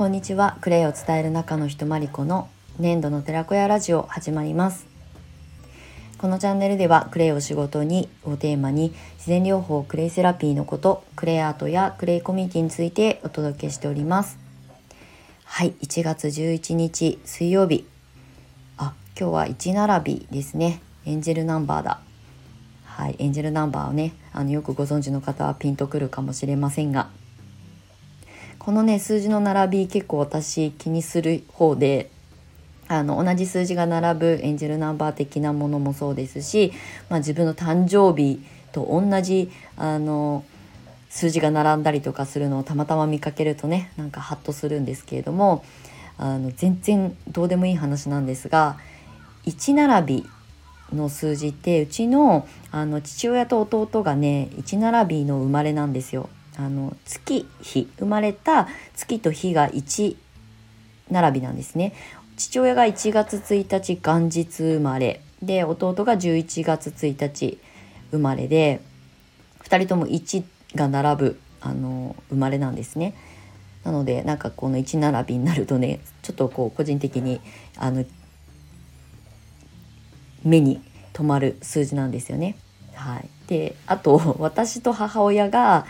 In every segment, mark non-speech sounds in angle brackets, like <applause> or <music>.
こんにちは。クレイを伝える中の人まりこの粘土の寺子屋ラジオ始まります。このチャンネルではクレイを仕事にをテーマに自然療法クレイセラピーのことクレイアートやクレイコミュニティについてお届けしております。はい1月11日水曜日。あ今日は1並びですね。エンジェルナンバーだ。はいエンジェルナンバーをねあのよくご存知の方はピンとくるかもしれませんが。このね数字の並び結構私気にする方であの同じ数字が並ぶエンジェルナンバー的なものもそうですし、まあ、自分の誕生日と同じあの数字が並んだりとかするのをたまたま見かけるとねなんかハッとするんですけれどもあの全然どうでもいい話なんですが1並びの数字ってうちのあの父親と弟がね1並びの生まれなんですよ。あの月日生まれた月と日が1並びなんですね。父親が1月1日元日生まれで弟が11月1日生まれで2人とも1が並ぶあの生まれなんですね。なのでなんかこの1並びになるとねちょっとこう個人的にあの目に留まる数字なんですよね。はい、であと私と母親が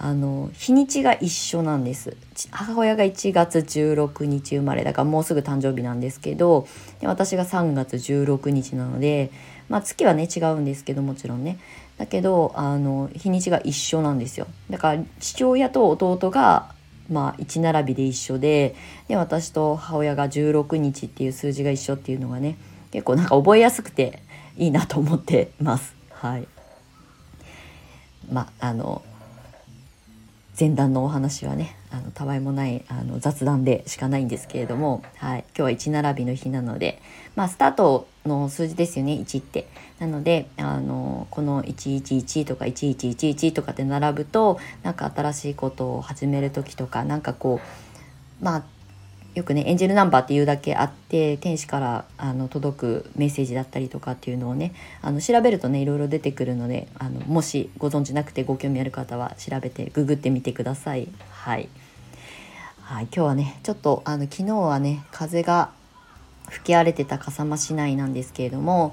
あの日にちが一緒なんです母親が1月16日生まれだからもうすぐ誕生日なんですけどで私が3月16日なので、まあ、月はね違うんですけどもちろんねだけどあの日にちが一緒なんですよだから父親と弟がまあ1並びで一緒でで私と母親が16日っていう数字が一緒っていうのがね結構なんか覚えやすくていいなと思ってます。はい。まああの前段のお話はねあのたわいもないあの雑談でしかないんですけれども、はい、今日は1並びの日なので、まあ、スタートの数字ですよね1って。なのであのこの111とか1111とかって並ぶとなんか新しいことを始める時とかなんかこうまあよくねエンジェルナンバーっていうだけあって天使からあの届くメッセージだったりとかっていうのをねあの調べるとねいろいろ出てくるのであのもしご存知なくてご興味ある方は調べてググってみてください。はい、はい、今日はねちょっとあの昨日はね風が吹き荒れてた笠間市内なんですけれども、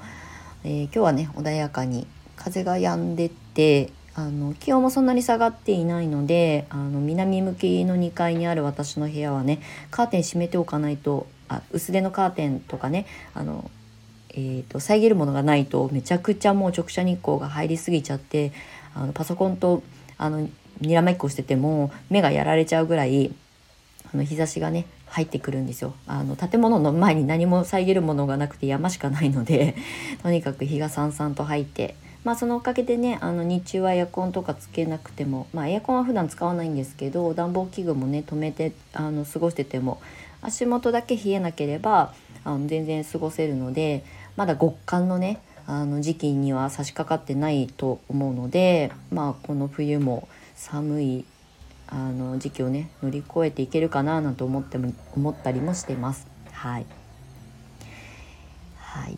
えー、今日はね穏やかに風が止んでてあの気温もそんなに下がっていないのであの南向きの2階にある私の部屋はねカーテン閉めておかないとあ薄手のカーテンとかねあの、えーと、遮るものがないとめちゃくちゃもう直射日光が入りすぎちゃってあのパソコンとあのにらめっこしてても目がやられちゃうぐらいあの日差しがね入ってくるんですよ。あの建物の前に何も遮るものがなくて山しかないのでとにかく日がさんさんと入ってまあそのおかげでねあの日中はエアコンとかつけなくてもまあエアコンは普段使わないんですけど暖房器具もね止めてあの過ごしてても足元だけ冷えなければあの全然過ごせるのでまだ極寒のねあの時期には差し掛かってないと思うのでまあこの冬も寒いあの時期をね乗り越えていけるかななんて思っても思ったりもしています。はい、はい、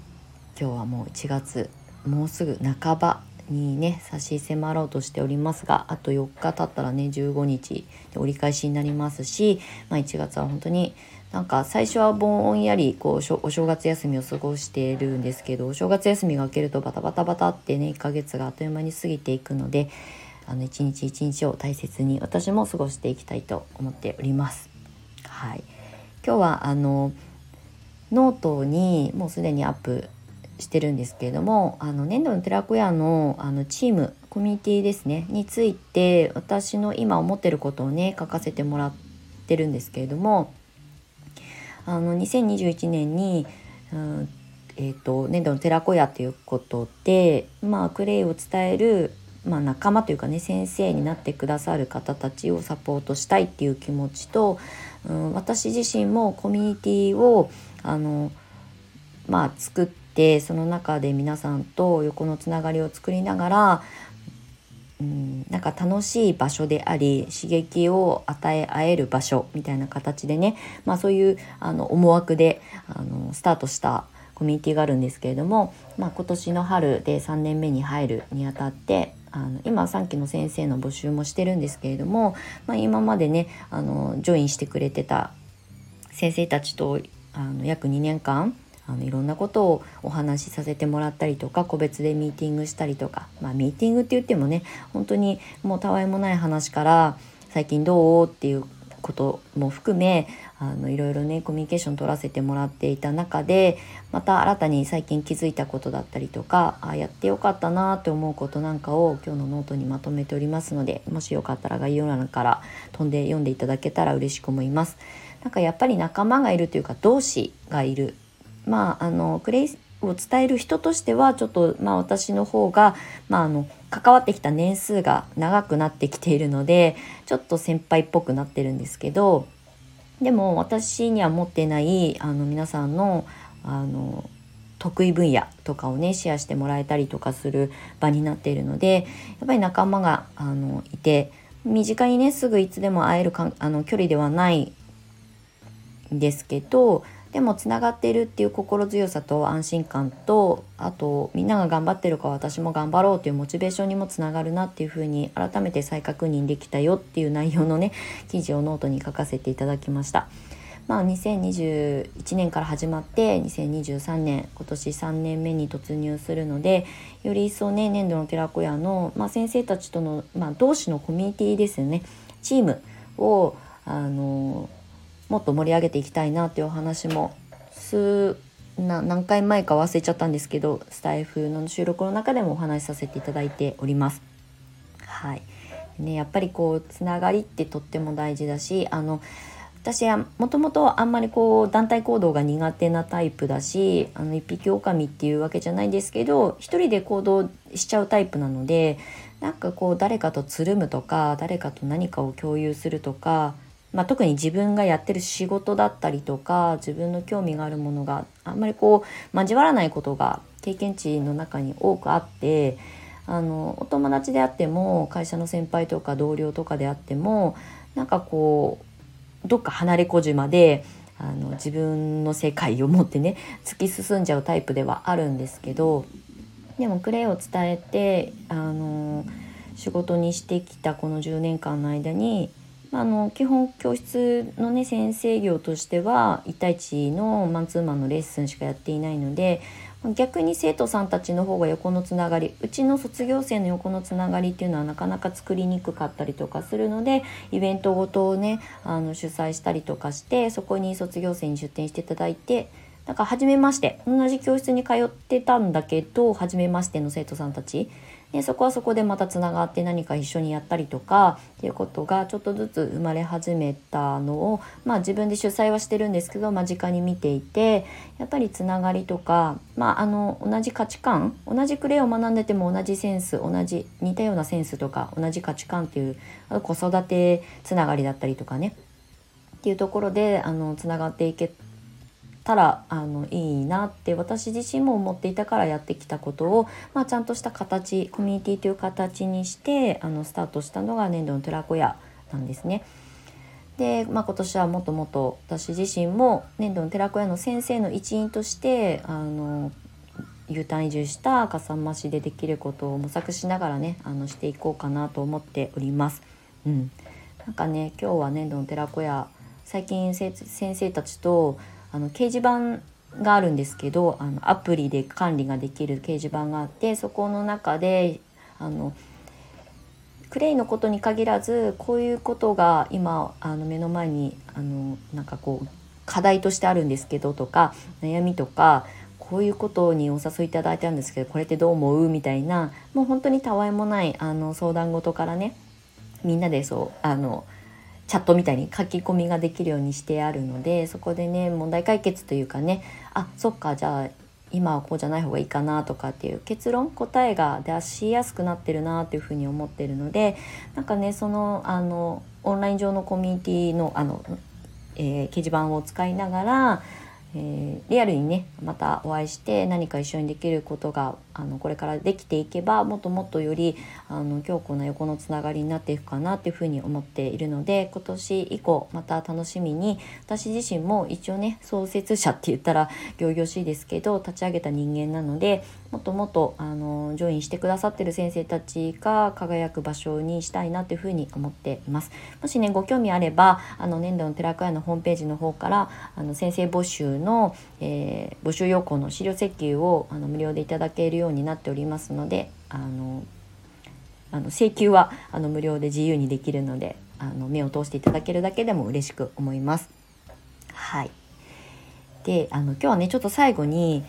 今日はもう1月もうすぐ半ばにね差し迫ろうとしておりますがあと4日経ったらね15日で折り返しになりますし、まあ、1月は本当になんか最初はぼんやりこうお正月休みを過ごしているんですけどお正月休みが明けるとバタバタバタってね1ヶ月があっという間に過ぎていくのであの一日一日を大切に私も過ごしていきたいと思っております。はい、今日はあのノートにもうすでにアップしてるんですけれどもあの粘土の寺子屋のあのチームコミュニティですねについて私の今思ってることをね書かせてもらってるんですけれどもあの2021年に、うんえーと、粘土の寺子屋ということで、まあ、クレイを伝える、まあ、仲間というかね先生になってくださる方たちをサポートしたいっていう気持ちと、うん、私自身もコミュニティをあのまあ作っててその中で皆さんと横のつながりを作りながらうん、なんか楽しい場所であり刺激を与え合える場所みたいな形でね、まあ、そういうあの思惑であのスタートしたコミュニティがあるんですけれども、まあ、今年の春で3年目に入るにあたってあの今3期の先生の募集もしてるんですけれども、まあ、今までねあのジョインしてくれてた先生たちとあの約2年間あのいろんなことをお話しさせてもらったりとか個別でミーティングしたりとか、まあ、ミーティングって言ってもね本当にもうたわいもない話から最近どう？っていうことも含めあのいろいろねコミュニケーション取らせてもらっていた中でまた新たに最近気づいたことだったりとかあやってよかったなって思うことなんかを今日のノートにまとめておりますのでもしよかったら概要欄から飛んで読んでいただけたら嬉しく思います。なんかやっぱり仲間がいるというか同志がいるまああのクレイを伝える人としてはちょっとまあ私の方が、まあ、あの関わってきた年数が長くなってきているのでちょっと先輩っぽくなってるんですけどでも私には持ってないあの皆さんのあの得意分野とかをねシェアしてもらえたりとかする場になっているのでやっぱり仲間があのいて身近にねすぐいつでも会えるかあの距離ではないんですけどでもつながっているっていう心強さと安心感とあとみんなが頑張ってるから私も頑張ろうというモチベーションにもつながるなっていうふうに改めて再確認できたよっていう内容のね <laughs> 記事をノートに書かせていただきました。まあ、2021年から始まって2023年今年3年目に突入するのでより一層ね年度の寺子屋の、まあ、先生たちとの、まあ、同志のコミュニティですよねチームをあのもっと盛り上げていきたいなっていうお話も数な何回前か忘れちゃったんですけどスタイフの収録の中でもお話しさせていただいております。はいね、やっぱりこうつながりってとっても大事だしあの私はもともとあんまりこう団体行動が苦手なタイプだしあの一匹狼っていうわけじゃないんですけど一人で行動しちゃうタイプなのでなんかこう誰かとつるむとか誰かと何かを共有するとかまあ、特に自分がやってる仕事だったりとか自分の興味があるものがあんまりこう交わらないことが経験値の中に多くあってあのお友達であっても会社の先輩とか同僚とかであってもなんかこうどっか離れ小島であの自分の世界を持ってね突き進んじゃうタイプではあるんですけどでもクレイを伝えてあの仕事にしてきたこの10年間の間にあの基本教室のね先生業としては1対1のマンツーマンのレッスンしかやっていないので逆に生徒さんたちの方が横のつながりうちの卒業生の横のつながりっていうのはなかなか作りにくかったりとかするのでイベントごとをねあの主催したりとかしてそこに卒業生に出展していただいてだか初めまして同じ教室に通ってたんだけど初めましての生徒さんたちでそこはそこでまたつながって何か一緒にやったりとかっていうことがちょっとずつ生まれ始めたのを、まあ、自分で主催はしてるんですけど間近に見ていてやっぱりつながりとか、まあ、あの同じ価値観同じクレイを学んでても同じセンス同じ似たようなセンスとか同じ価値観っていう子育てつながりだったりとかね。っていうところであのつながっていけたらあのいいなって私自身も思っていたからやってきたことを、まあ、ちゃんとした形コミュニティという形にしてあのスタートしたのが年度の寺子屋なんですね。で、まあ、今年はもっともっと私自身も年度の寺子屋の先生の一員としてあの U ターン移住した笠間市でできることを模索しながらねあのしていこうかなと思っております。うん、なんかね今日は年度の寺子屋最近先生たちとあの掲示板があるんですけどあのアプリで管理ができる掲示板があってそこの中であのクレイのことに限らずこういうことが今あの目の前にあのなんかこう課題としてあるんですけどとか悩みとかこういうことにお誘いいただいたんですけどこれってどう思う？みたいなもう本当にたわいもないあの相談事からねみんなでそうあのチャットみたいに書き込みができるようにしてあるのでそこでね問題解決というかねあそっかじゃあ今はこうじゃない方がいいかなとかっていう結論答えが出しやすくなってるなというふうに思ってるのでなんかねそのあのオンライン上のコミュニティのあの、えー、掲示板を使いながらえー、リアルにねまたお会いして何か一緒にできることがあのこれからできていけばもっともっとよりあの強固な横のつながりになっていくかなっていうふうに思っているので今年以降また楽しみに私自身も一応ね創設者って言ったら仰々しいですけど立ち上げた人間なのでもっともっとあのジョインしてくださってる先生たちが輝く場所にしたいなというふうに思っています。もしねご興味あればあの年度の寺子屋のホームページの方からあの先生募集の、えー、募集要項の資料請求をあの無料でいただけるようになっておりますのであのあの請求はあの無料で自由にできるのであの目を通していただけるだけでも嬉しく思います。はいであの今日はねちょっと最後に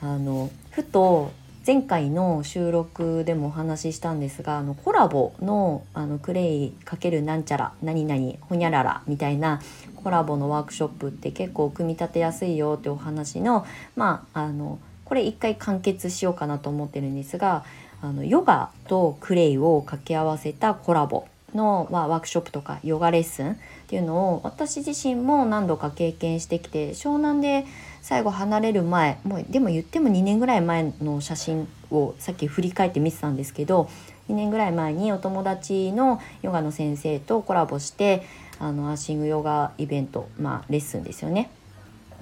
あのふと前回の収録でもお話ししたんですがあのコラボのあのクレイ×なんちゃら何々ほにゃららみたいなコラボのワークショップって結構組み立てやすいよってお話のまああのこれ一回完結しようかなと思ってるんですがあのヨガとクレイを掛け合わせたコラボの、まあ、ワークショップとかヨガレッスンっていうのを私自身も何度か経験してきて湘南で最後離れる前もうでも言っても2年ぐらい前の写真をさっき振り返って見てたんですけど2年ぐらい前にお友達のヨガの先生とコラボしてあのアーシングヨガイベントまあレッスンですよね。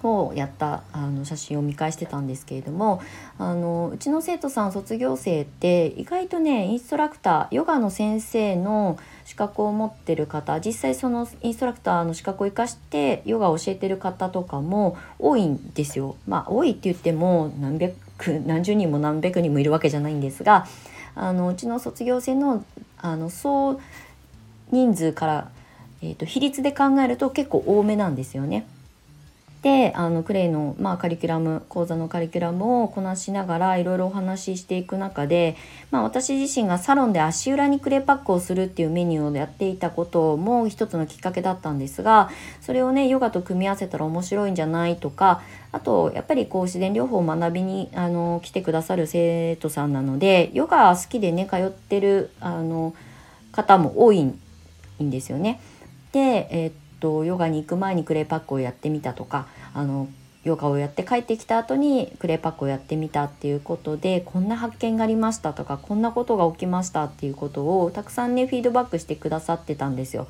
をやったあの写真を見返してたんですけれどもあのうちの生徒さん卒業生って意外とねインストラクターヨガの先生の資格を持ってる方実際そのインストラクターの資格を生かしてヨガを教えてる方とかも多いんですよ。まあ多いって言っても何百何十人も何百人もいるわけじゃないんですがあのうちの卒業生のあの総人数から、えーと比率で考えると結構多めなんですよね。であのクレイの、まあ、カリキュラム講座のカリキュラムをこなしながらいろいろお話ししていく中で、まあ、私自身がサロンで足裏にクレーパックをするっていうメニューをやっていたことも一つのきっかけだったんですがそれをねヨガと組み合わせたら面白いんじゃないとかあとやっぱりこう自然療法を学びにあの来てくださる生徒さんなのでヨガ好きでね通ってるあの方も多いんですよね。で、えーとヨガに行く前にクレーパックをやってみたとかあのヨガをやって帰ってきた後にクレーパックをやってみたっていうことでこんな発見がありましたとかこんなことが起きましたっていうことをたくさんねフィードバックしてくださってたんですよ。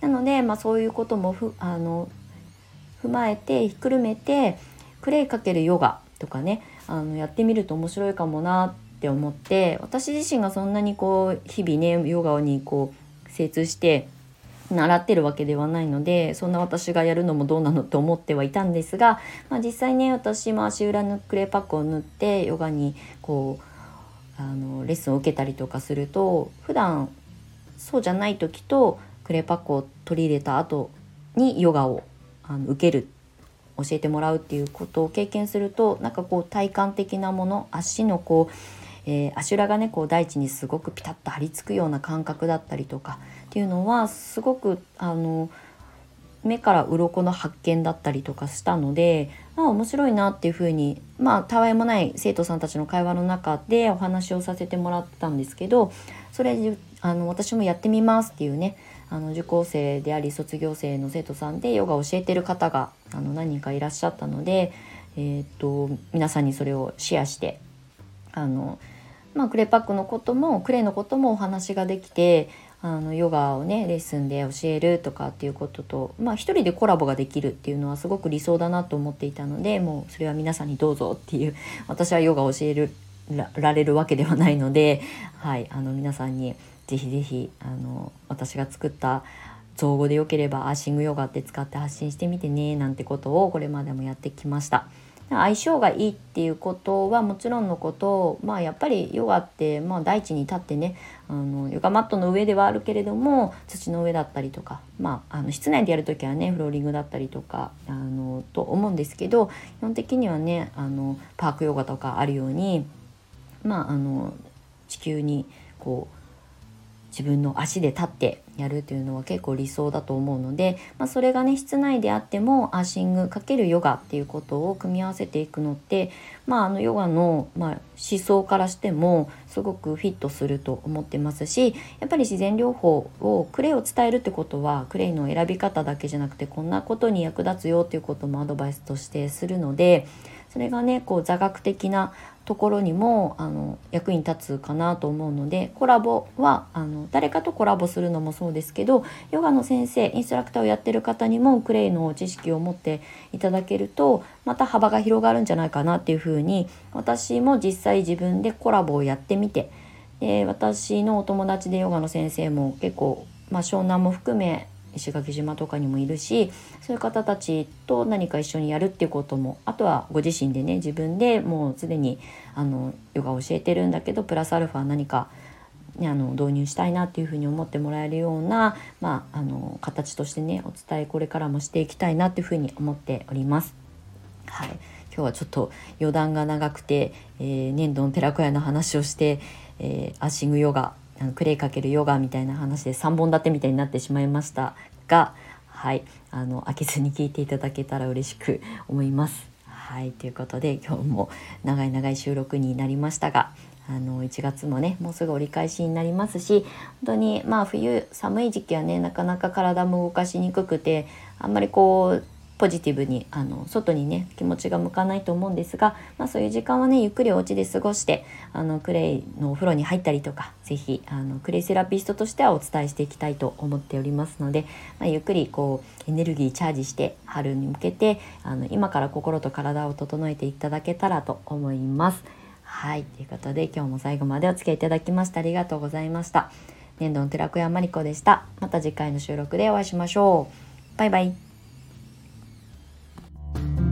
なので、まあ、そういうこともふあの踏まえてひっくるめてクレイかけるヨガとかねあのやってみると面白いかもなって思って私自身がそんなにこう日々ねヨガにこう精通して習ってるわけではないのでそんな私がやるのもどうなのと思ってはいたんですが、まあ、実際ね私も足裏のクレーパックを塗ってヨガにこうあのレッスンを受けたりとかすると普段そうじゃない時とクレーパックを取り入れた後にヨガをあの受ける教えてもらうっていうことを経験するとなんかこう体感的なもの足のこうえー、足裏がねこう大地にすごくピタッと張り付くような感覚だったりとかっていうのはすごくあの目から鱗の発見だったりとかしたので、まあ、面白いなっていうふうにまあたわいもない生徒さんたちの会話の中でお話をさせてもらったんですけどそれであの私もやってみますっていうねあの受講生であり卒業生の生徒さんでヨガを教えてる方があの何人かいらっしゃったので、えー、っと皆さんにそれをシェアしてあのまあ、クレーパックのこともクレイのこともお話ができてあのヨガをねレッスンで教えるとかっていうこととまあ一人でコラボができるっていうのはすごく理想だなと思っていたのでもうそれは皆さんにどうぞっていう私はヨガを教えるられるわけではないので、はい、あの皆さんに是非是非あの私が作った造語でよければアーシングヨガって使って発信してみてねなんてことをこれまでもやってきました。相性がいいっていうことはもちろんのことまあやっぱりヨガって、まあ、大地に立ってねあのヨガマットの上ではあるけれども土の上だったりとか、まあ、あの室内でやる時はねフローリングだったりとかあのと思うんですけど基本的にはねあのパークヨガとかあるようにまああの地球にこう自分の足で立ってやるというのは結構理想だと思うので、まあ、それがね室内であってもアーシング×ヨガっていうことを組み合わせていくのって、まあ、あのヨガの、ま、思想からしてもすごくフィットすると思ってますしやっぱり自然療法をクレイを伝えるってことはクレイの選び方だけじゃなくてこんなことに役立つよっていうこともアドバイスとしてするのでそれがねこう座学的なところにもあの役に立つかなと思うのでコラボはあの誰かとコラボするのもそうですけどヨガの先生インストラクターをやってる方にもクレイの知識を持っていただけるとまた幅が広がるんじゃないかなっていうふうに私も実際自分でコラボをやってみてで私のお友達でヨガの先生も結構、まあ、湘南も含め石垣島とかにもいるしそういう方たちと何か一緒にやるっていうこともあとはご自身でね自分でもうすでにあのヨガを教えてるんだけどプラスアルファ何か、ね、あの導入したいなっていうふうに思ってもらえるような、まあ、あの形としてねお伝えこれからもしていきたいなっていうふうに思っております。はい今日はちょっと余談が長くて、えー、粘土の寺子屋の話をして、えー、アッシングヨガあのクレイかけるヨガみたいな話で3本立てみたいになってしまいましたがはいあの開けずに聞いていただけたら嬉しく思います。はいということで今日も長い長い収録になりましたがあの1月もねもうすぐ折り返しになりますし本当にまあ冬寒い時期はねなかなか体も動かしにくくてあんまりこうポジティブにあの外にね気持ちが向かないと思うんですが、まあ、そういう時間はねゆっくりお家で過ごしてあのクレイのお風呂に入ったりとか是非あのクレイセラピストとしてはお伝えしていきたいと思っておりますので、まあ、ゆっくりこうエネルギーチャージして春に向けてあの今から心と体を整えていただけたらと思います。はいということで今日も最後までお付き合いいただきましてありがとうございました。年度の寺子屋まりこでした。また次回の収録でお会いしましょう。バイバイ。Thank you.